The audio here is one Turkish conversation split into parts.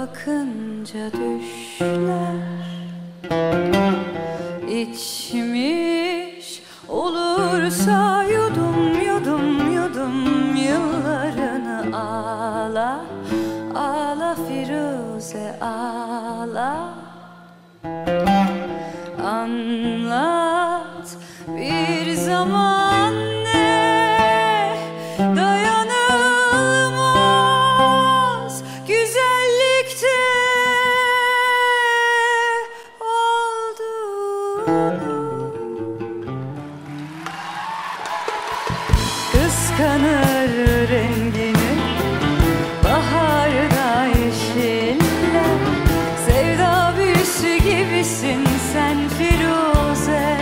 Bakınca düşler. İçmiş olursa yudum yudum yudum Yıllarını ağla Ağla Firuze ağla. Anlat bir zaman Kıskanır rengini. Baharda yeşiller Sevda büyüsü gibisin sen Firuze.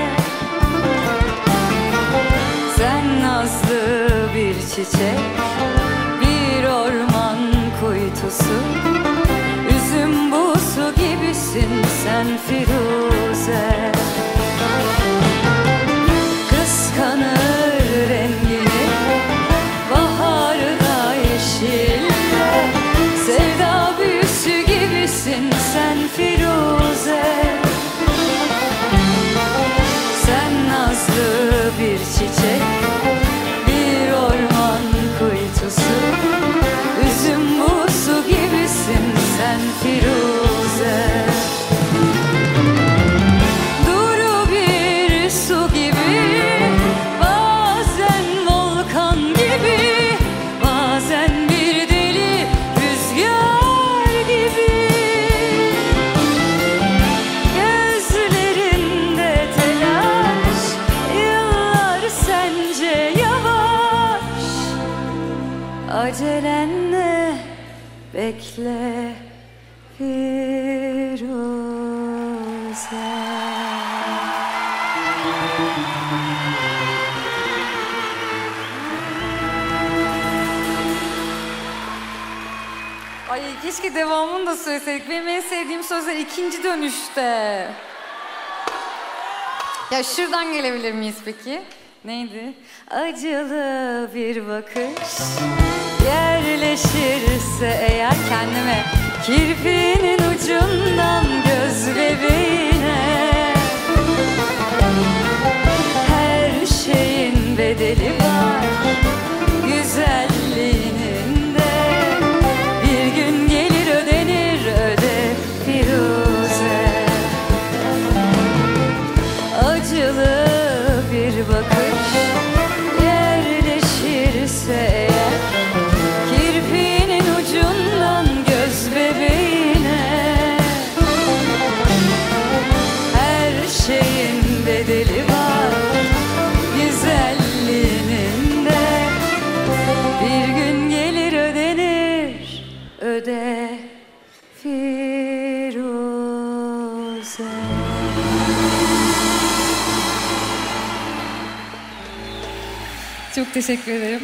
Sen nazlı bir çiçek Bir orman kuytusu. Üzüm buzu gibisin sen Firuze sen Acelenle bekle Firuze Ay keşke devamını da söyleseydik. Benim en sevdiğim sözler ikinci dönüşte. Ya şuradan gelebilir miyiz peki? Neydi? Acılı bir bakış yerleşirse eğer kendime Kirpinin ucundan göz bebeğine. Her şeyin bedeli var güzelliğinin de. Bir gün gelir ödenir öde Firuze. Acılı bir bakış öde Firuze Çok teşekkür ederim.